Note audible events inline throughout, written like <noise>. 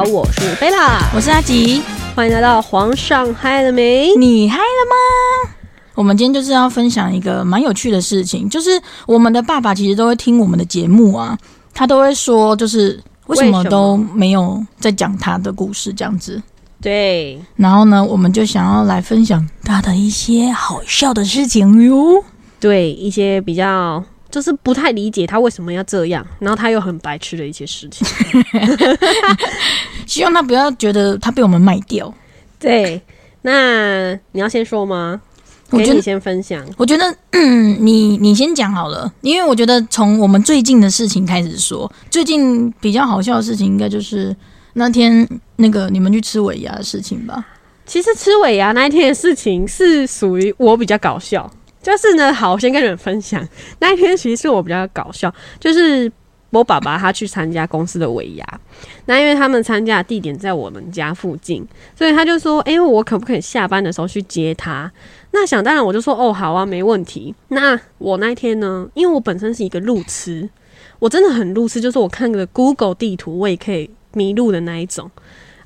好，我是贝拉，我是阿吉，欢迎来到皇上嗨了没？你嗨了吗？我们今天就是要分享一个蛮有趣的事情，就是我们的爸爸其实都会听我们的节目啊，他都会说，就是为什么都没有在讲他的故事这样子。对，然后呢，我们就想要来分享他的一些好笑的事情哟。对，一些比较就是不太理解他为什么要这样，然后他又很白痴的一些事情。<laughs> 希望他不要觉得他被我们卖掉。对，那你要先说吗？我觉得你先分享。我觉得，嗯，你你先讲好了，因为我觉得从我们最近的事情开始说，最近比较好笑的事情，应该就是那天那个你们去吃尾牙的事情吧。其实吃尾牙那一天的事情是属于我比较搞笑，就是呢，好，我先跟你们分享那一天，其实是我比较搞笑，就是。我爸爸他去参加公司的尾牙，那因为他们参加的地点在我们家附近，所以他就说：“哎，我可不可以下班的时候去接他？”那想当然，我就说：“哦，好啊，没问题。”那我那天呢，因为我本身是一个路痴，我真的很路痴，就是我看个 Google 地图，我也可以迷路的那一种。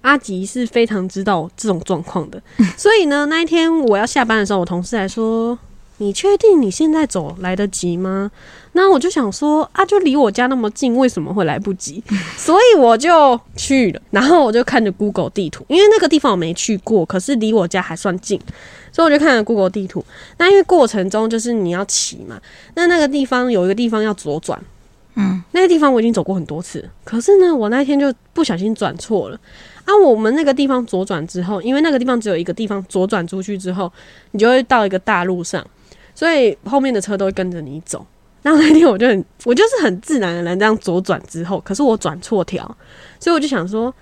阿吉是非常知道这种状况的，所以呢，那一天我要下班的时候，我同事还说。你确定你现在走来得及吗？那我就想说啊，就离我家那么近，为什么会来不及？<laughs> 所以我就去了，然后我就看着 Google 地图，因为那个地方我没去过，可是离我家还算近，所以我就看着 Google 地图。那因为过程中就是你要骑嘛，那那个地方有一个地方要左转，嗯，那个地方我已经走过很多次，可是呢，我那天就不小心转错了。啊，我们那个地方左转之后，因为那个地方只有一个地方左转出去之后，你就会到一个大路上。所以后面的车都会跟着你走。然后那天我就很，我就是很自然而然这样左转之后，可是我转错条，所以我就想说，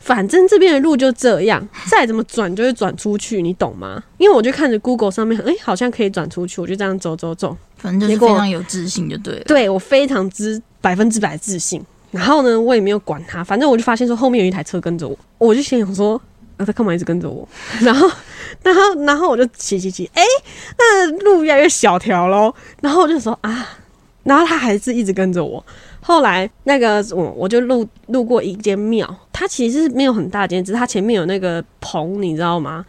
反正这边的路就这样，<laughs> 再怎么转就会转出去，你懂吗？因为我就看着 Google 上面，哎，好像可以转出去，我就这样走走走。反正就是非常有自信，就对了。对我非常之百分之百自信。然后呢，我也没有管他，反正我就发现说后面有一台车跟着我，我就心想说。啊，他干嘛一直跟着我？<laughs> 然后，然后，然后我就骑骑骑，哎，那路越来越小条喽。然后我就说啊，然后他还是一直跟着我。后来那个我我就路路过一间庙，它其实是没有很大间，只是它前面有那个棚，你知道吗？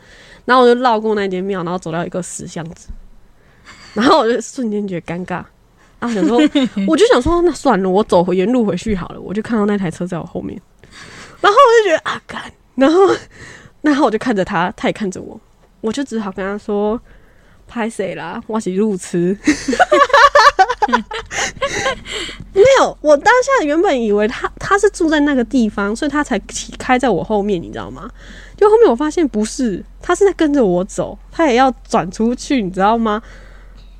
然后我就绕过那间庙，然后走到一个死巷子，然后我就瞬间觉得尴尬。啊，想说，<laughs> 我就想说，那算了，我走回原路回去好了。我就看到那台车在我后面，然后我就觉得啊，干，然后。<laughs> 然后我就看着他，他也看着我，我就只好跟他说：“拍谁啦？我是路痴。<laughs> 没有，我当下原本以为他他是住在那个地方，所以他才开在我后面，你知道吗？就后面我发现不是，他是在跟着我走，他也要转出去，你知道吗？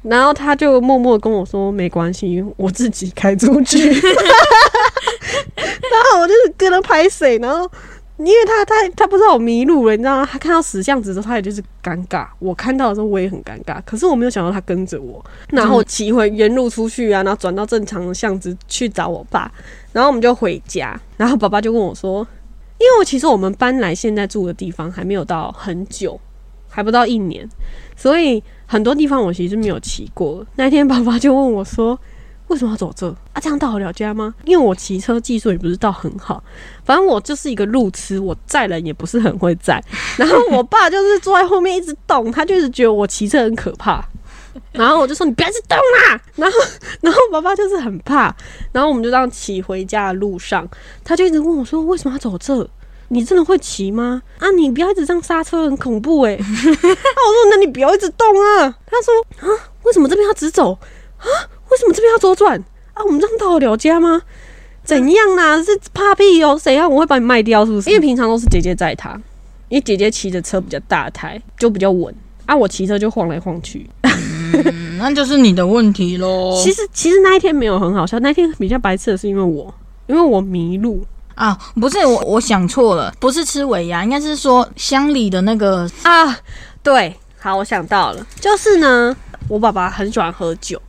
然后他就默默跟我说：“没关系，我自己开出去。<laughs> ”然后我就是跟他拍谁，然后。因为他他他不知道我迷路了，你知道吗？他看到死巷子之后，他也就是尴尬。我看到的时候，我也很尴尬。可是我没有想到他跟着我，然后骑回原路出去啊，然后转到正常的巷子去找我爸，然后我们就回家。然后爸爸就问我说：“因为我其实我们搬来现在住的地方还没有到很久，还不到一年，所以很多地方我其实没有骑过。那天爸爸就问我说。”为什么要走这啊？这样到得了家吗？因为我骑车技术也不是到很好，反正我就是一个路痴，我载人也不是很会载。<laughs> 然后我爸就是坐在后面一直动，他就是觉得我骑车很可怕。然后我就说你不要去动啦。然后，然后爸爸就是很怕。然后我们就这样骑回家的路上，他就一直问我说：“为什么要走这？你真的会骑吗？啊，你不要一直这样刹车，很恐怖哎。”那我说：“那你不要一直动啊。”他说：“啊，为什么这边要直走啊？”为什么这边要左转啊？我们这样到得了家吗？怎样啊？是怕屁哦？怎样？我会把你卖掉是不是？因为平常都是姐姐载他，因为姐姐骑的车比较大台，就比较稳啊。我骑车就晃来晃去，那就是你的问题喽。<laughs> 其实其实那一天没有很好笑，那天比较白痴的是因为我，因为我迷路啊。不是我，我想错了，不是吃尾牙，应该是说乡里的那个啊。对，好，我想到了，就是呢，我爸爸很喜欢喝酒。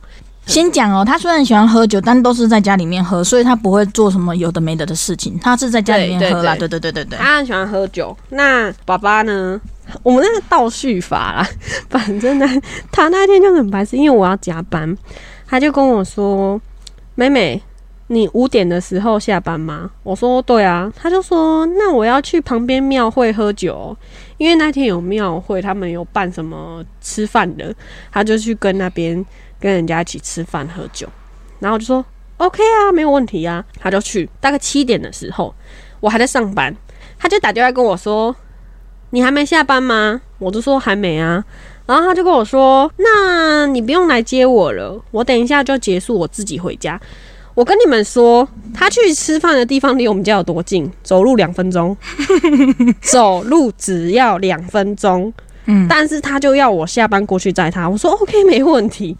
先讲哦，他虽然喜欢喝酒，但都是在家里面喝，所以他不会做什么有的没的的事情。他是在家里面喝啦，对对对对对。他很喜欢喝酒。那爸爸呢？我们那个倒叙法啦，反正呢，他那天就很白痴，因为我要加班，他就跟我说：“妹妹，你五点的时候下班吗？我说对啊。他就说那我要去旁边庙会喝酒，因为那天有庙会，他们有办什么吃饭的，他就去跟那边跟人家一起吃饭喝酒。然后我就说 OK 啊，没有问题啊。他就去，大概七点的时候，我还在上班，他就打电话跟我说：“你还没下班吗？”我就说还没啊。然后他就跟我说：“那你不用来接我了，我等一下就结束，我自己回家。”我跟你们说，他去吃饭的地方离我们家有多近？走路两分钟，<laughs> 走路只要两分钟。嗯，但是他就要我下班过去载他。我说 OK，没问题。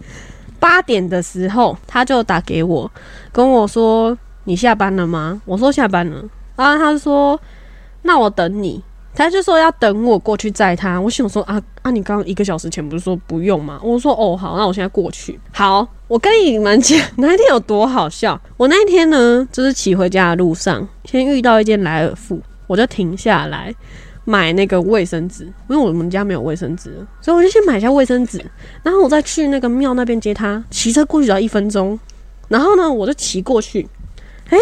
八点的时候，他就打给我，跟我说：“你下班了吗？”我说：“下班了。”然后他说：“那我等你。”他就说要等我过去载他。我想说啊啊，你刚刚一个小时前不是说不用吗？我说哦好，那我现在过去。好，我跟你们讲那一天有多好笑。我那一天呢，就是骑回家的路上，先遇到一间莱尔富，我就停下来买那个卫生纸，因为我们家没有卫生纸，所以我就先买一下卫生纸，然后我再去那个庙那边接他。骑车过去只要一分钟，然后呢，我就骑过去。哎，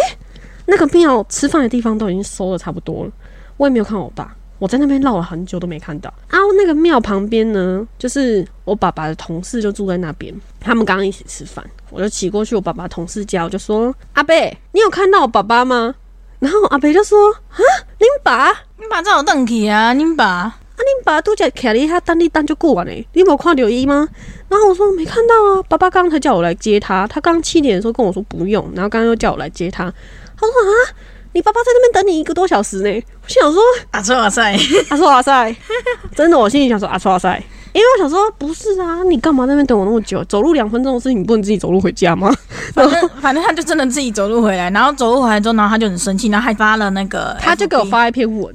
那个庙吃饭的地方都已经收的差不多了，我也没有看我爸。我在那边绕了很久都没看到然后！那个庙旁边呢，就是我爸爸的同事就住在那边，他们刚刚一起吃饭，我就骑过去我爸爸同事家，我就说：“阿贝，你有看到我爸爸吗？”然后阿贝就说：“啊，恁爸，恁爸在有回去啊，恁爸，啊，恁爸拄则徛里他等你等就过完嘞，你没有看到伊吗？”然后我说：“没看到啊，爸爸刚刚才叫我来接他，他刚七点的时候跟我说不用，然后刚刚又叫我来接他，他说啊。”你爸爸在那边等你一个多小时呢，我想说阿错阿塞，阿错阿塞，真的，我心里想说阿错阿塞，因为我想说不是啊，你干嘛在那边等我那么久？走路两分钟的事情，你不能自己走路回家吗？反 <laughs> 正反正他就真的自己走路回来，然后走路回来之后，然后他就很生气，然后还发了那个，他就给我发一篇文，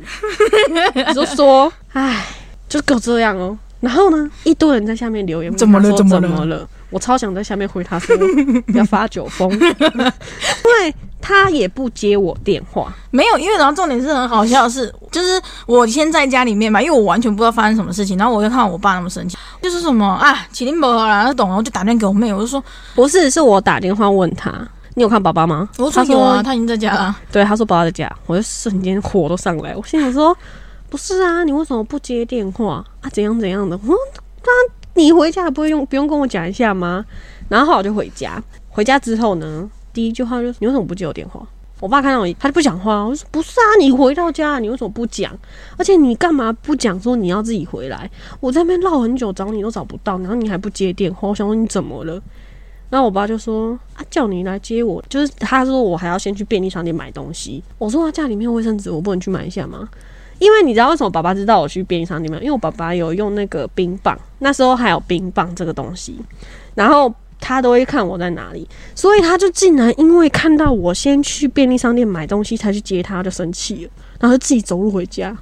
就说唉，就给我这样哦。然后呢，一堆人在下面留言，怎么了？怎么了？我超想在下面回他说 <laughs> 要发酒疯，<laughs> 因为他也不接我电话。没有，因为然后重点是很好笑的是，就是我先在家里面嘛，因为我完全不知道发生什么事情，然后我就看到我爸那么生气，就是什么啊，麒麟伯然后懂了，我就打电话给我妹，我就说不是，是我打电话问他，你有看爸爸吗？我说有啊，他已经在家了。对，他说爸爸在家，我就瞬间火都上来，我心想说不是啊，你为什么不接电话啊？怎样怎样的？我说他。你回家不会用不用跟我讲一下吗？然后我就回家，回家之后呢，第一句话就是你为什么不接我电话？我爸看到我，他就不讲话。我说不是啊，你回到家你为什么不讲？而且你干嘛不讲说你要自己回来？我在那边绕很久找你都找不到，然后你还不接电话，我想说你怎么了？然后我爸就说啊，叫你来接我，就是他说我还要先去便利商店买东西。我说他家里面有卫生纸，我不能去买一下吗？因为你知道为什么爸爸知道我去便利商店吗？因为我爸爸有用那个冰棒，那时候还有冰棒这个东西，然后他都会看我在哪里，所以他就竟然因为看到我先去便利商店买东西才去接他，就生气了，然后自己走路回家，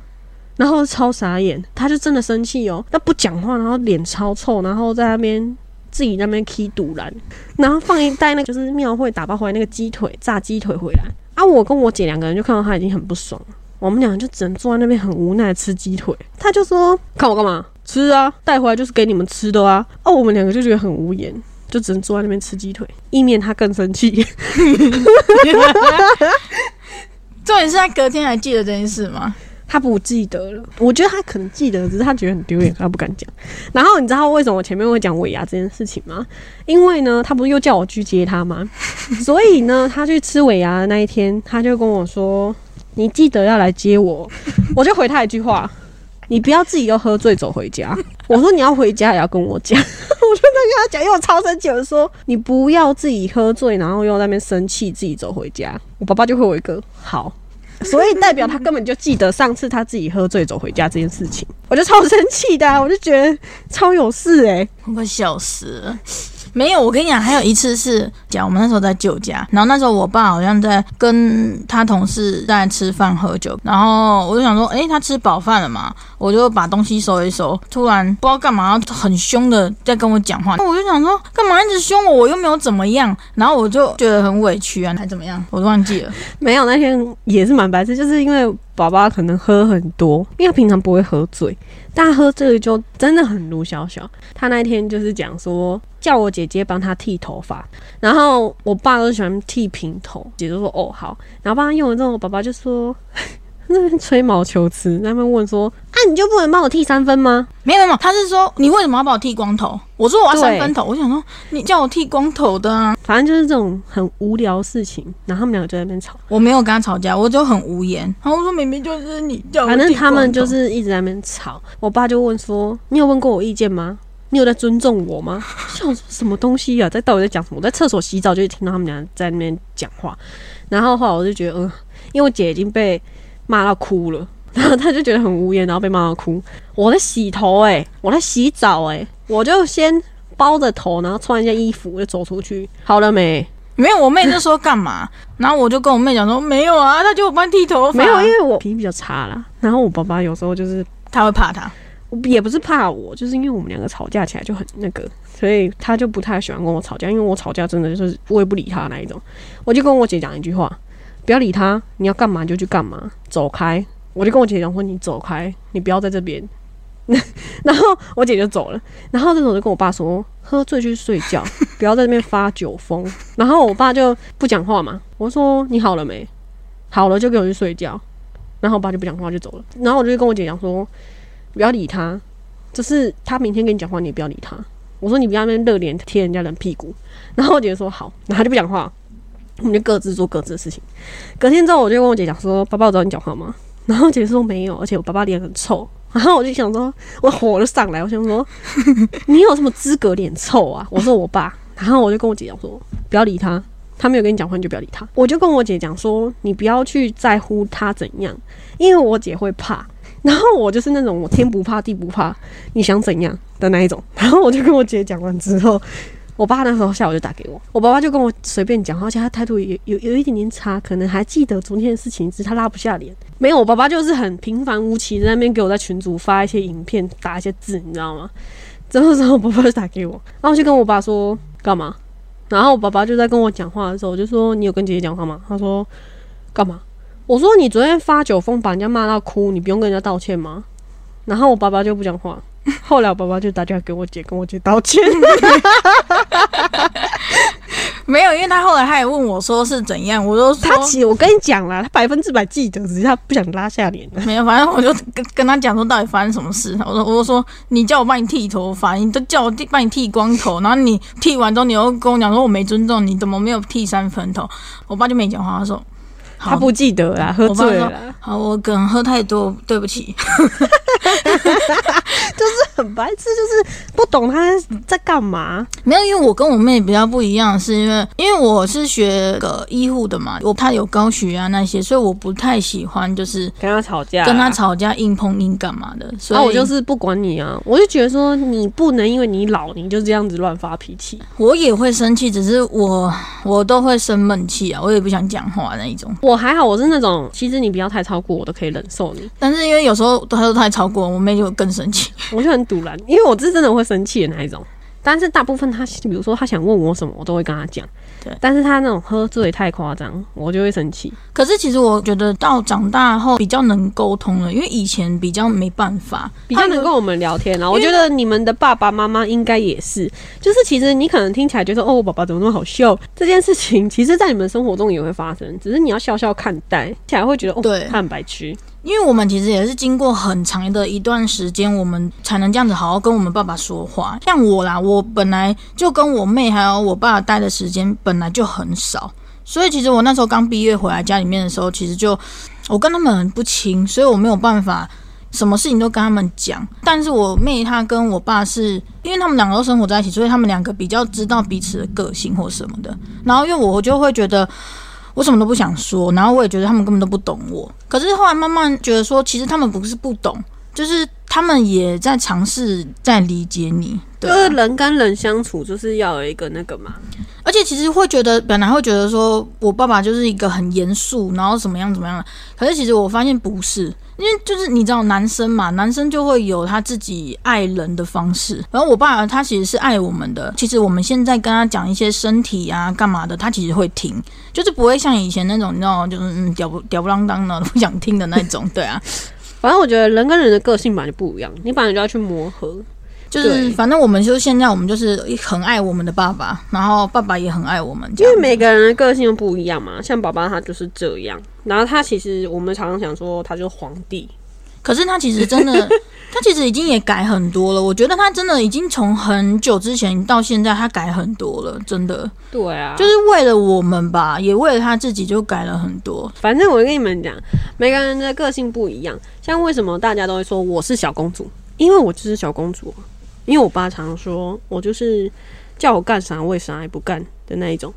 然后超傻眼，他就真的生气哦，他不讲话，然后脸超臭，然后在那边自己那边踢堵拦，然后放一袋那个就是庙会打包回来那个鸡腿炸鸡腿回来，啊，我跟我姐两个人就看到他已经很不爽。我们俩就只能坐在那边很无奈吃鸡腿，他就说看我干嘛吃啊，带回来就是给你们吃的啊。哦，我们两个就觉得很无言，就只能坐在那边吃鸡腿。意面他更生气，<laughs> 重点是他隔天还记得这件事吗？他不记得了。我觉得他可能记得，只是他觉得很丢脸，他不敢讲。然后你知道为什么我前面会讲尾牙这件事情吗？因为呢，他不是又叫我去接他吗？<laughs> 所以呢，他去吃尾牙的那一天，他就跟我说。你记得要来接我，我就回他一句话：你不要自己又喝醉走回家。我说你要回家也要跟我讲，<laughs> 我就在跟他讲，因为我超生气，我说你不要自己喝醉，然后又那边生气，自己走回家。我爸爸就会我一个好，所以代表他根本就记得上次他自己喝醉走回家这件事情，我就超生气的，我就觉得超有事哎，我快笑死了。没有，我跟你讲，还有一次是讲我们那时候在舅家，然后那时候我爸好像在跟他同事在吃饭喝酒，然后我就想说，哎，他吃饱饭了嘛，我就把东西收一收，突然不知道干嘛，很凶的在跟我讲话，那我就想说，干嘛一直凶我，我又没有怎么样，然后我就觉得很委屈啊，还怎么样，我都忘记了。没有，那天也是蛮白痴，就是因为爸爸可能喝很多，因为他平常不会喝醉，大家喝这个就真的很卢小小。他那天就是讲说叫我姐姐帮他剃头发，然后我爸都喜欢剃平头，姐姐说哦好，然后帮他用了之后，我爸爸就说。那边吹毛求疵，那边问说：“啊，你就不能帮我剃三分吗？”没有没有，他是说你为什么要帮我剃光头？我说我要三分头。我想说你叫我剃光头的啊，反正就是这种很无聊的事情。然后他们两个就在那边吵，我没有跟他吵架，我就很无言。然后我说明明就是你叫，反正他们就是一直在那边吵。我爸就问说：“你有问过我意见吗？你有在尊重我吗？”想说什么东西啊？在到底在讲什么？我在厕所洗澡就听到他们俩在那边讲话。然后后来我就觉得，嗯，因为我姐已经被。骂到哭了，然 <laughs> 后他就觉得很无言，然后被骂到哭。我在洗头哎，我在洗澡哎，我就先包着头，然后穿一件衣服就走出去。好了没？没有，我妹那时候干嘛？然后我就跟我妹讲说没有啊，她就我帮剃头发。没有，因为我脾气比较差啦。然后我爸爸有时候就是他会怕他，也不是怕我，就是因为我们两个吵架起来就很那个，所以他就不太喜欢跟我吵架。因为我吵架真的就是我也不理他那一种，我就跟我姐讲一句话。不要理他，你要干嘛就去干嘛，走开。我就跟我姐讲说：“你走开，你不要在这边。<laughs> ”然后我姐就走了。然后这时候就跟我爸说：“喝醉去睡觉，<laughs> 不要在这边发酒疯。”然后我爸就不讲话嘛。我说：“你好了没？好了就给我去睡觉。”然后我爸就不讲话就走了。然后我就跟我姐讲说：“不要理他，就是他明天跟你讲话，你也不要理他。”我说：“你不要那边热脸贴人家冷屁股。”然后我姐说：“好。”然后他就不讲话。我们就各自做各自的事情。隔天之后，我就跟我姐讲说：“爸爸，我找你讲话吗？”然后姐说：“没有。”而且我爸爸脸很臭。然后我就想说，我火就上来，我想说：“你有什么资格脸臭啊？”我说：“我爸。”然后我就跟我姐讲说：“不要理他，他没有跟你讲话，你就不要理他。”我就跟我姐讲说：“你不要去在乎他怎样，因为我姐会怕。然后我就是那种我天不怕地不怕，你想怎样的那一种。”然后我就跟我姐讲完之后。我爸那时候下午就打给我，我爸爸就跟我随便讲话，而且他态度也有有一点点差，可能还记得昨天的事情，只是他拉不下脸。没有，我爸爸就是很平凡无奇，在那边给我在群组发一些影片，打一些字，你知道吗？<laughs> 之后之后，我爸爸就打给我，然后就跟我爸说干嘛？然后我爸爸就在跟我讲话的时候，我就说你有跟姐姐讲话吗？他说干嘛？我说你昨天发酒疯把人家骂到哭，你不用跟人家道歉吗？然后我爸爸就不讲话。<laughs> 后来我爸爸就打电话给我姐，跟我姐道歉。<laughs> 没有，因为他后来他也问我说是怎样，我说他其实我跟你讲了，他百分之百记得，只是他不想拉下脸。没有，反正我就跟跟他讲说到底发生什么事。我说我说你叫我帮你剃头发，你都叫我剃帮你剃光头，然后你剃完之后你又跟我讲说我没尊重你，怎么没有剃三分头？我爸就没讲话，他说。他不记得啦，喝醉了。好，我可能喝太多，对不起。哈哈就是白痴，就是不懂他在干嘛。没有，因为我跟我妹比较不一样，是因为因为我是学个医护的嘛，我怕有高血压那些，所以我不太喜欢就是跟他吵架，跟他吵架硬碰硬干嘛的。所以我就是不管你啊，我就觉得说你不能因为你老，你就这样子乱发脾气。我也会生气，只是我我都会生闷气啊，我也不想讲话那一种。我还好，我是那种其实你不要太超过，我都可以忍受你。但是因为有时候他都太超过，我妹就更生气，我就很堵然，因为我是真的会生气的那一种。但是大部分他，比如说他想问我什么，我都会跟他讲。对，但是他那种喝醉太夸张，我就会生气。可是其实我觉得到长大后比较能沟通了，因为以前比较没办法，比较能跟我们聊天啊。我觉得你们的爸爸妈妈应该也是，就是其实你可能听起来觉得哦，我爸爸怎么那么好笑？这件事情其实，在你们生活中也会发生，只是你要笑笑看待，起来会觉得哦，对，他很白痴。因为我们其实也是经过很长的一段时间，我们才能这样子好好跟我们爸爸说话。像我啦，我本来就跟我妹还有我爸待的时间本来就很少，所以其实我那时候刚毕业回来家里面的时候，其实就我跟他们很不亲，所以我没有办法什么事情都跟他们讲。但是我妹她跟我爸是因为他们两个都生活在一起，所以他们两个比较知道彼此的个性或什么的。然后因为我就会觉得。我什么都不想说，然后我也觉得他们根本都不懂我。可是后来慢慢觉得说，其实他们不是不懂，就是他们也在尝试在理解你，对就是啊、人跟人相处，就是要有一个那个嘛。而且其实会觉得，本来会觉得说我爸爸就是一个很严肃，然后怎么样怎么样的。可是其实我发现不是，因为就是你知道男生嘛，男生就会有他自己爱人的方式。然后我爸他其实是爱我们的，其实我们现在跟他讲一些身体啊干嘛的，他其实会听，就是不会像以前那种你知道就是嗯吊不屌不啷当的不想听的那种，对啊。反正我觉得人跟人的个性本来就不一样，你本来就要去磨合。就是反正我们就现在我们就是很爱我们的爸爸，然后爸爸也很爱我们，因为每个人的个性都不一样嘛，像爸爸他就是这样，然后他其实我们常常想说他就是皇帝，可是他其实真的，<laughs> 他其实已经也改很多了。我觉得他真的已经从很久之前到现在，他改很多了，真的对啊，就是为了我们吧，也为了他自己就改了很多。反正我跟你们讲，每个人的个性不一样。像为什么大家都会说我是小公主，因为我就是小公主，因为我爸常说我就是叫我干啥我也啥也不干的那一种。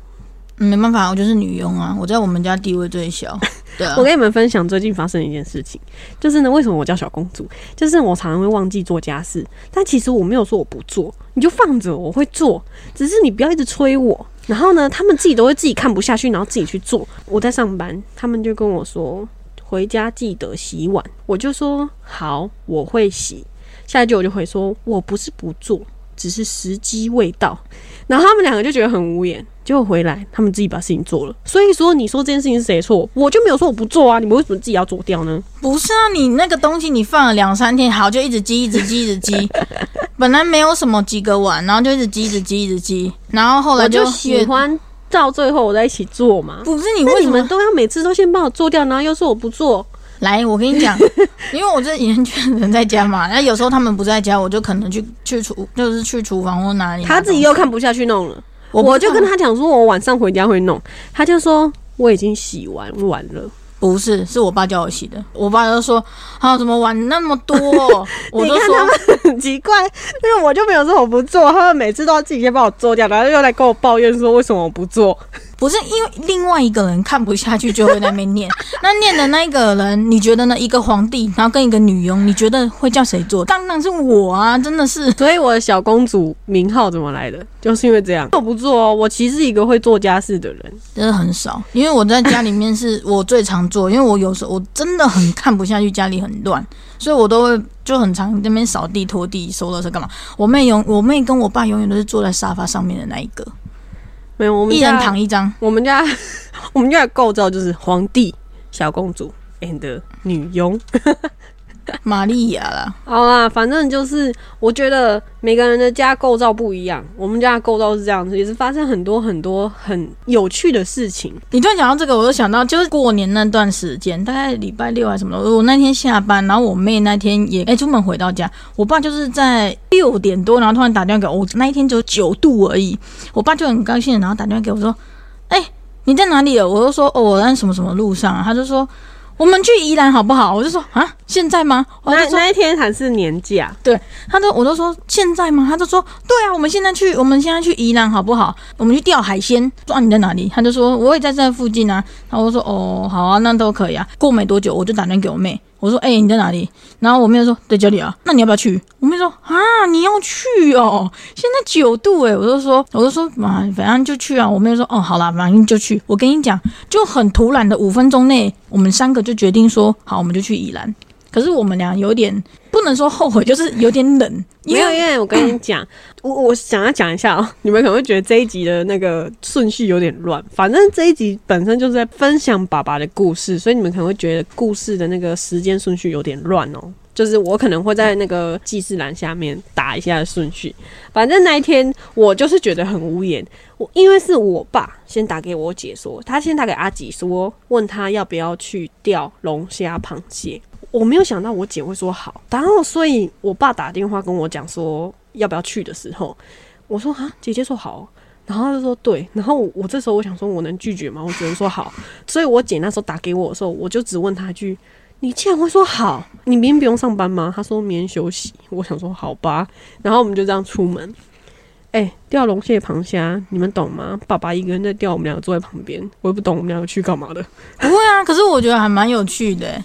嗯没办法，我就是女佣啊，我在我们家地位最小。<laughs> 对啊我，跟你们分享最近发生的一件事情，就是呢，为什么我叫小公主？就是我常常会忘记做家事，但其实我没有说我不做，你就放着，我会做，只是你不要一直催我。然后呢，他们自己都会自己看不下去，然后自己去做。我在上班，他们就跟我说回家记得洗碗，我就说好，我会洗。下一句我就回说我不是不做，只是时机未到。然后他们两个就觉得很无言，结果回来他们自己把事情做了。所以说，你说这件事情是谁错？我就没有说我不做啊，你们为什么自己要做掉呢？不是啊，你那个东西你放了两三天，好就一直积，一直积，一直积。<laughs> 本来没有什么几个碗，然后就一直积，一直积，一直积，然后后来我就喜欢到最后我在一起做嘛。不是你为什么都要每次都先帮我做掉，然后又说我不做，来，我跟你讲，<laughs> 因为我这几天全人在家嘛，那有时候他们不在家，我就可能去去厨，就是去厨房或哪里。他自己又看不下去弄了。我我就跟他讲说，我晚上回家会弄，他就说我已经洗完碗了。不是，是我爸叫我洗的。我爸就说啊，怎么碗那么多？<laughs> 我就说很奇怪，因为我就没有说我不做，他们每次都要自己先帮我做掉，然后又来跟我抱怨说为什么我不做。不是因为另外一个人看不下去就会在那边念，<laughs> 那念的那一个人，你觉得呢？一个皇帝，然后跟一个女佣，你觉得会叫谁做？当然是我啊！真的是，<laughs> 所以我的小公主名号怎么来的，<laughs> 就是因为这样。我不做哦，我其实是一个会做家事的人。真的很少。因为我在家里面是我最常做，因为我有时候我真的很看不下去家里很乱，所以我都会就很常那边扫地、拖地、收垃圾干嘛。我妹永我妹跟我爸永远都是坐在沙发上面的那一个，没有，我们一人家躺一张。我们家 <laughs> 我们家的构造就是皇帝、小公主 and 女佣。<laughs> 玛利亚啦，好啦，反正就是我觉得每个人的家构造不一样，我们家的构造是这样子，也是发生很多很多很有趣的事情。你突然讲到这个，我就想到就是过年那段时间，大概礼拜六还是什么的，我那天下班，然后我妹那天也哎、出门回到家，我爸就是在六点多，然后突然打电话给我，我那一天只有九度而已，我爸就很高兴，然后打电话给我说，哎、你在哪里了？我就说哦，我在什么什么路上啊，他就说。我们去宜兰好不好？我就说啊，现在吗？那那一天还是年假，对他都我都说现在吗？他就说对啊，我们现在去，我们现在去宜兰好不好？我们去钓海鲜。说啊你在哪里？他就说我也在这附近啊。然后我说哦好啊，那都可以啊。过没多久我就打电话给我妹，我说哎、你在哪里？然后我妹说在家里啊。那你要不要去？我妹说啊你要去哦，现在九度哎、我就说我就说妈反正就去啊。我妹说哦好啦，反正就去。我跟你讲，就很突然的五分钟内，我们三个就决定说好，我们就去宜兰。可是我们俩有点不能说后悔，就是有点冷，因为因为我跟你讲，<coughs> 我我想要讲一下哦，你们可能会觉得这一集的那个顺序有点乱。反正这一集本身就是在分享爸爸的故事，所以你们可能会觉得故事的那个时间顺序有点乱哦。就是我可能会在那个记事栏下面打一下顺序。反正那一天我就是觉得很无言，我因为是我爸先打给我姐说，他先打给阿吉说，问他要不要去钓龙虾、螃蟹。我没有想到我姐会说好，然后所以我爸打电话跟我讲说要不要去的时候，我说啊，姐姐说好，然后他就说对，然后我这时候我想说我能拒绝吗？我只能说好，所以我姐那时候打给我的时候，我就只问她一句。你竟然会说好？你明天不用上班吗？她说明天休息。我想说好吧，然后我们就这样出门。哎、钓龙蟹、螃蟹，你们懂吗？爸爸一个人在钓，我们两个坐在旁边，我也不懂我们两个去干嘛的。不会啊。可是我觉得还蛮有趣的，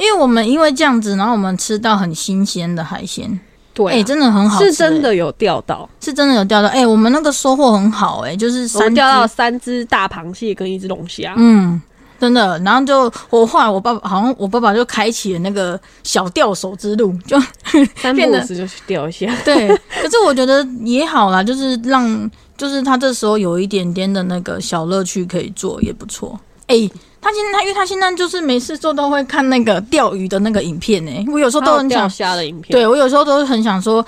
因为我们因为这样子，然后我们吃到很新鲜的海鲜，对、哎、真的很好吃、是真的有钓到，是真的有钓到。哎、我们那个收获很好、哎，就是钓到，三只大螃蟹跟一只龙虾。嗯。真的，然后就我后来我爸爸好像我爸爸就开启了那个小钓手之路，就 <laughs> 三变得不五时就去钓一下。<laughs> 对。可是我觉得也好啦，就是让就是他这时候有一点点的那个小乐趣可以做，也不错。哎、他现在他因为他现在就是没事做都会看那个钓鱼的那个影片呢、我有时候都很钓想，虾的影片。对我有时候都很想说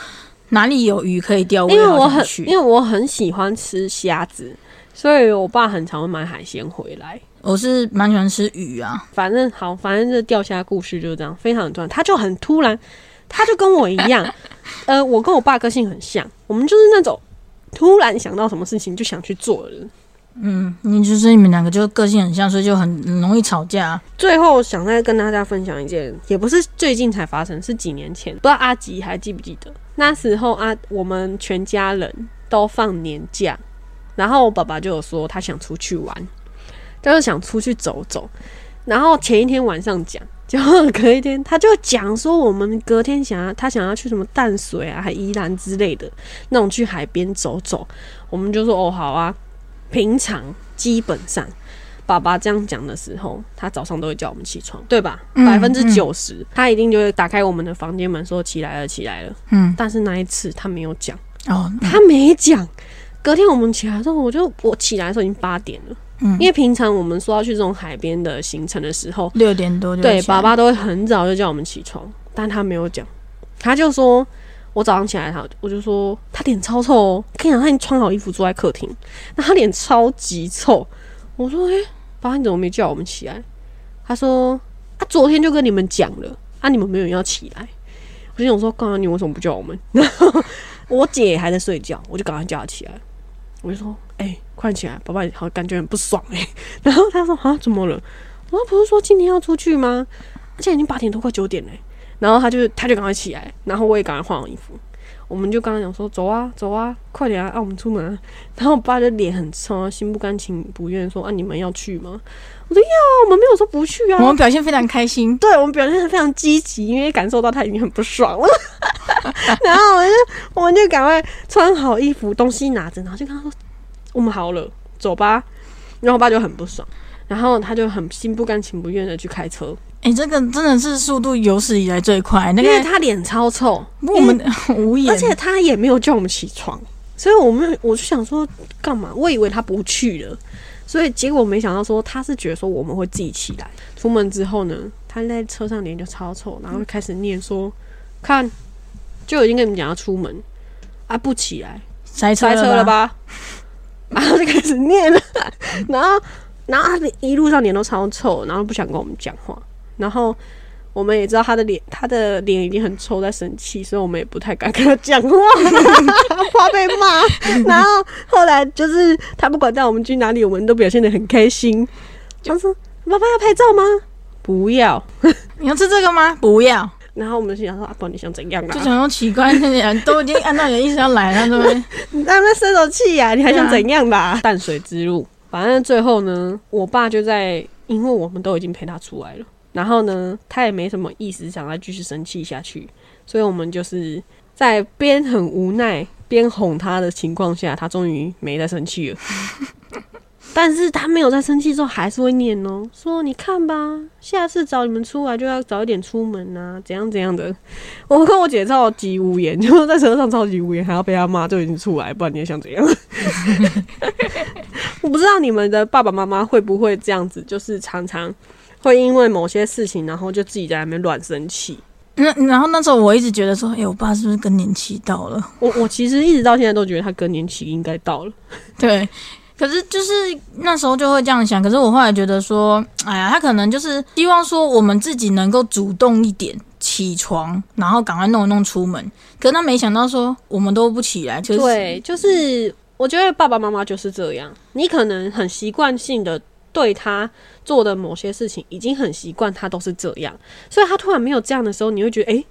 哪里有鱼可以钓，因为我很因为我很喜欢吃虾子，所以我爸很常会买海鲜回来。我是蛮喜欢吃鱼啊，反正好，反正这钓虾故事就是这样，非常突然。他就很突然，他就跟我一样，<laughs> 呃，我跟我爸个性很像，我们就是那种突然想到什么事情就想去做的人。嗯，你就是你们两个就个性很像，所以就很容易吵架。最后想再跟大家分享一件，也不是最近才发生，是几年前，不知道阿吉还记不记得？那时候啊，我们全家人都放年假，然后我爸爸就有说他想出去玩，就是想出去走走。然后前一天晚上讲，结果隔一天他就讲说，我们隔天想要他想要去什么淡水啊、还宜兰之类的那种去海边走走，我们就说哦好啊。平常基本上。爸爸这样讲的时候，他早上都会叫我们起床，对吧？嗯百分之九十，他一定就会打开我们的房间门说起来了，起来了。嗯，但是那一次他没有讲，哦，他没讲。隔天我们起来的时候，我就我起来的时候已经八点了，嗯。因为平常我们说要去这种海边的行程的时候，六点多就对，爸爸都会很早就叫我们起床，但他没有讲，他就说，我早上起来他，我就说他脸超臭哦，跟你讲他已经穿好衣服坐在客厅，那他脸超级臭，我说，诶、爸爸你怎么没叫我们起来？他说，啊，昨天就跟你们讲了，啊，你们没有要起来，我就想说，刚刚你为什么不叫我们？我姐还在睡觉，我就赶快叫她起来，我就说，诶、快起来，爸爸好感觉很不爽诶、<laughs> 然后他说，啊，怎么了？我说不是说今天要出去吗？而且已经八点多快九点嘞。然后他就他就赶快起来，然后我也赶快换好衣服。我们就刚刚讲说走啊走啊，快点啊，啊我们出门、啊。<laughs> 然后我爸就脸很臭，心不甘情不愿说啊你们要去吗？我说要啊，我们没有说不去啊。我们表现非常开心。对我们表现的非常积极，因为感受到他已经很不爽了。<laughs> 然后我们就我们就赶快穿好衣服，东西拿着，然后就跟他说我们好了，走吧。然后我爸就很不爽，然后他就很心不甘情不愿的去开车，哎、这个真的是速度有史以来最快。那因为个他脸超臭，我们 <laughs> 无言，而且他也没有叫我们起床，所以我们我就想说干嘛？我以为他不去了，所以结果没想到说他是觉得说我们会自己起来。出门之后呢，他在车上脸就超臭，然后就开始念说：“看，就已经跟你们讲要出门啊，不起来，塞车塞车了吧？吧？<laughs> ”然后就开始念了，然后然后他一路上脸都超臭，然后不想跟我们讲话，然后。我们也知道他的脸，他的脸已经很臭，在生气，所以我们也不太敢跟他讲话，<laughs> 怕被骂。<laughs> 然后后来就是他不管带我们去哪里，我们都表现的很开心。他说：“爸爸要拍照吗？”不要。<laughs> 你要吃这个吗？不要。然后我们就想说：“阿宝，你想怎样就啊？想说奇怪，那人都已经按照你的意思要来了，对不对？你在那边生手气呀？你还想怎样吧？”淡水之路，反正最后呢，我爸就在，因为我们都已经陪他出来了，然后呢，他也没什么意思想再继续生气下去，所以我们就是在边很无奈边哄他的情况下，他终于没再生气了。<laughs> 但是他没有在生气之后，还是会念哦，说你看吧，下次找你们出来就要早一点出门啊，怎样怎样的。我跟我姐超级无言，就在车上超级无言，还要被他骂，就已经出来，不然你也想怎样？<laughs> 我不知道你们的爸爸妈妈会不会这样子，就是常常会因为某些事情，然后就自己在那边乱生气。那然后那时候我一直觉得说，哎、我爸是不是更年期到了？我我其实一直到现在都觉得他更年期应该到了。<laughs> 对，可是就是那时候就会这样想。可是我后来觉得说，哎呀，他可能就是希望说我们自己能够主动一点起床，然后赶快弄一弄出门。可是他没想到说我们都不起来，就是对，就是我觉得爸爸妈妈就是这样，你可能很习惯性的对他做的某些事情已经很习惯，他都是这样，所以他突然没有这样的时候，你会觉得，诶，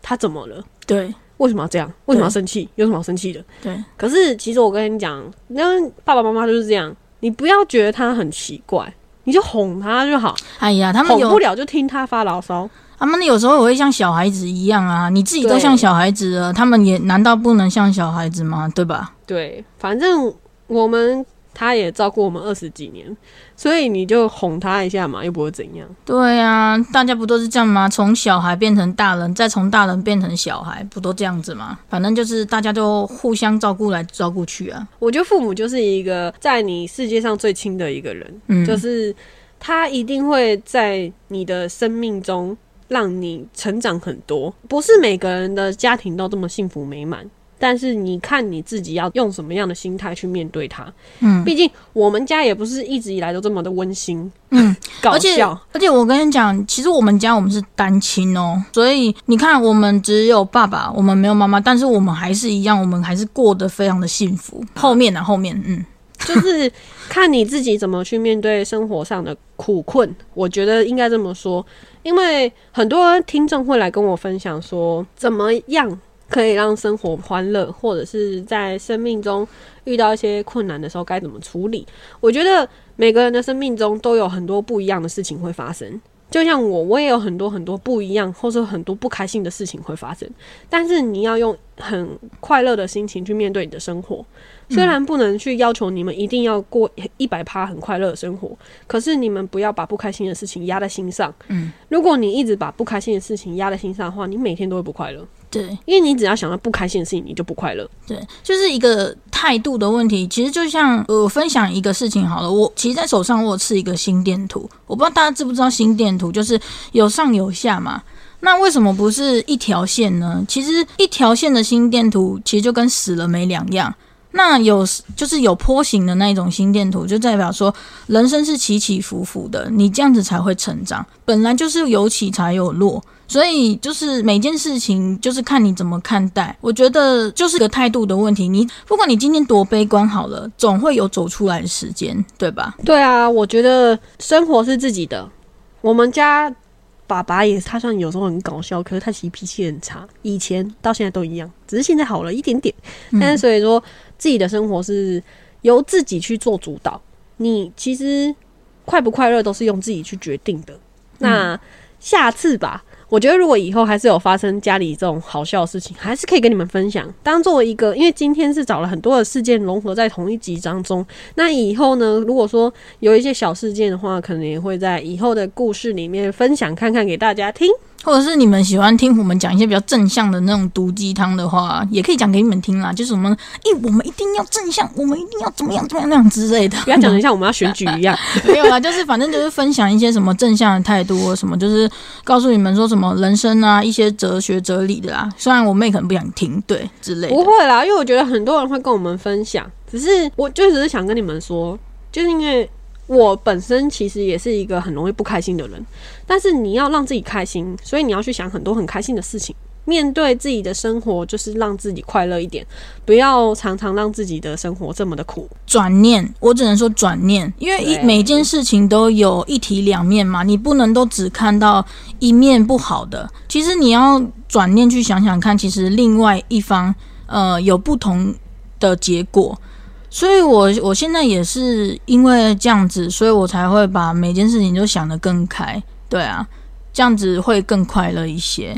他怎么了？对为什么要这样？为什么要生气？有什么好生气的？对可是其实我跟你讲，因为爸爸妈妈就是这样，你不要觉得他很奇怪，你就哄他就好。哎呀，他们有哄不了就听他发牢骚。他们有时候也会像小孩子一样啊，你自己都像小孩子了，他们也难道不能像小孩子吗？对吧？对，反正我们他也照顾我们二十几年，所以你就哄他一下嘛，又不会怎样。对啊，大家不都是这样吗？从小孩变成大人，再从大人变成小孩，不都这样子吗？反正就是大家都互相照顾来照顾去啊。我觉得父母就是一个在你世界上最亲的一个人，嗯，就是他一定会在你的生命中让你成长很多。不是每个人的家庭都这么幸福美满，但是你看你自己要用什么样的心态去面对它。嗯毕竟我们家也不是一直以来都这么的温馨，嗯，搞而且笑。而且我跟你讲，其实我们家我们是单亲哦，所以你看，我们只有爸爸，我们没有妈妈，但是我们还是一样，我们还是过得非常的幸福。后面呢、后面嗯，就是看你自己怎么去面对生活上的苦困。我觉得应该这么说，因为很多听众会来跟我分享说，怎么样可以让生活欢乐，或者是在生命中遇到一些困难的时候该怎么处理。我觉得每个人的生命中都有很多不一样的事情会发生。就像我，我也有很多很多不一样，或者很多不开心的事情会发生。但是你要用很快乐的心情去面对你的生活。虽然不能去要求你们一定要过一百趴很快乐的生活，可是你们不要把不开心的事情压在心上。嗯，如果你一直把不开心的事情压在心上的话，你每天都会不快乐。对因为你只要想到不开心的事情，你就不快乐。对，就是一个态度的问题。其实就像呃我分享一个事情好了，我其实在手上我有刺一个心电图，我不知道大家知不知道心电图就是有上有下嘛。那为什么不是一条线呢？其实一条线的心电图其实就跟死了没两样。那有就是有坡形的那一种心电图，就代表说人生是起起伏伏的，你这样子才会成长。本来就是有起才有落，所以就是每件事情就是看你怎么看待。我觉得就是个态度的问题。你不管你今天多悲观好了，总会有走出来的时间，对吧？对啊，我觉得生活是自己的。我们家爸爸也，他虽然有时候很搞笑，可是他其实脾气很差，以前到现在都一样，只是现在好了一点点。但是所以说，自己的生活是由自己去做主导。你其实快不快乐都是用自己去决定的。那下次吧，我觉得如果以后还是有发生家里这种好笑的事情，还是可以跟你们分享，当做一个，因为今天是找了很多的事件融合在同一集当中。那以后呢，如果说有一些小事件的话，可能也会在以后的故事里面分享看看给大家听。或者是你们喜欢听我们讲一些比较正向的那种毒鸡汤的话，也可以讲给你们听啦。就是我们，诶、我们一定要正向，我们一定要怎么样怎么样那样之类的。不要讲的像我们要选举一样。<laughs> 没有啦，就是反正就是分享一些什么正向的态度或什么，就是告诉你们说什么人生啊，一些哲学哲理的啦。虽然我妹可能不想听，对之类的。不会啦，因为我觉得很多人会跟我们分享，只是我就只是想跟你们说，就是因为我本身其实也是一个很容易不开心的人，但是你要让自己开心，所以你要去想很多很开心的事情。面对自己的生活，就是让自己快乐一点，不要常常让自己的生活这么的苦。转念，我只能说转念，因为一每件事情都有一体两面嘛，你不能都只看到一面不好的。其实你要转念去想想看，其实另外一方呃有不同的结果。所以我我现在也是因为这样子，所以我才会把每件事情都想得更开。对啊，这样子会更快乐一些。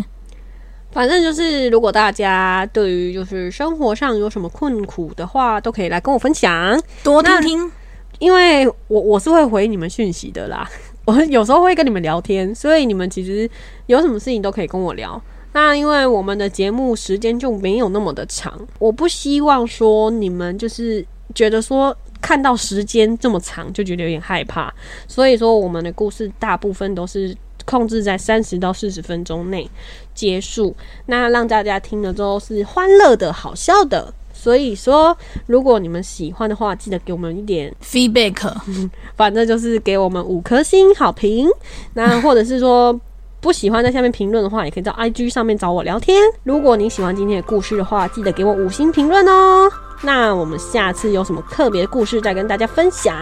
反正就是，如果大家对于就是生活上有什么困苦的话，都可以来跟我分享。多听听，因为我我是会回你们讯息的啦，<laughs> 我有时候会跟你们聊天，所以你们其实有什么事情都可以跟我聊。那因为我们的节目时间就没有那么的长，我不希望说你们就是觉得说看到时间这么长就觉得有点害怕，所以说我们的故事大部分都是控制在三十到四十分钟内结束，那让大家听了之后是欢乐的、好笑的。所以说，如果你们喜欢的话，记得给我们一点 feedback，<laughs> 反正就是给我们五颗星好评。那或者是说不喜欢在下面评论的话，也可以到 IG 上面找我聊天。如果你喜欢今天的故事的话，记得给我五星评论哦。那我们下次有什么特别故事再跟大家分享。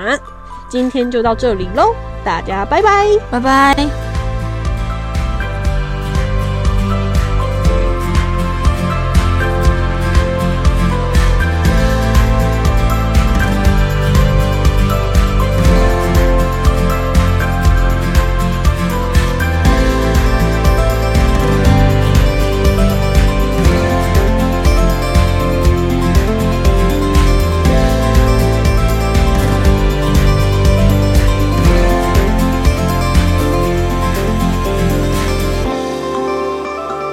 今天就到这里喽，大家拜拜。拜拜。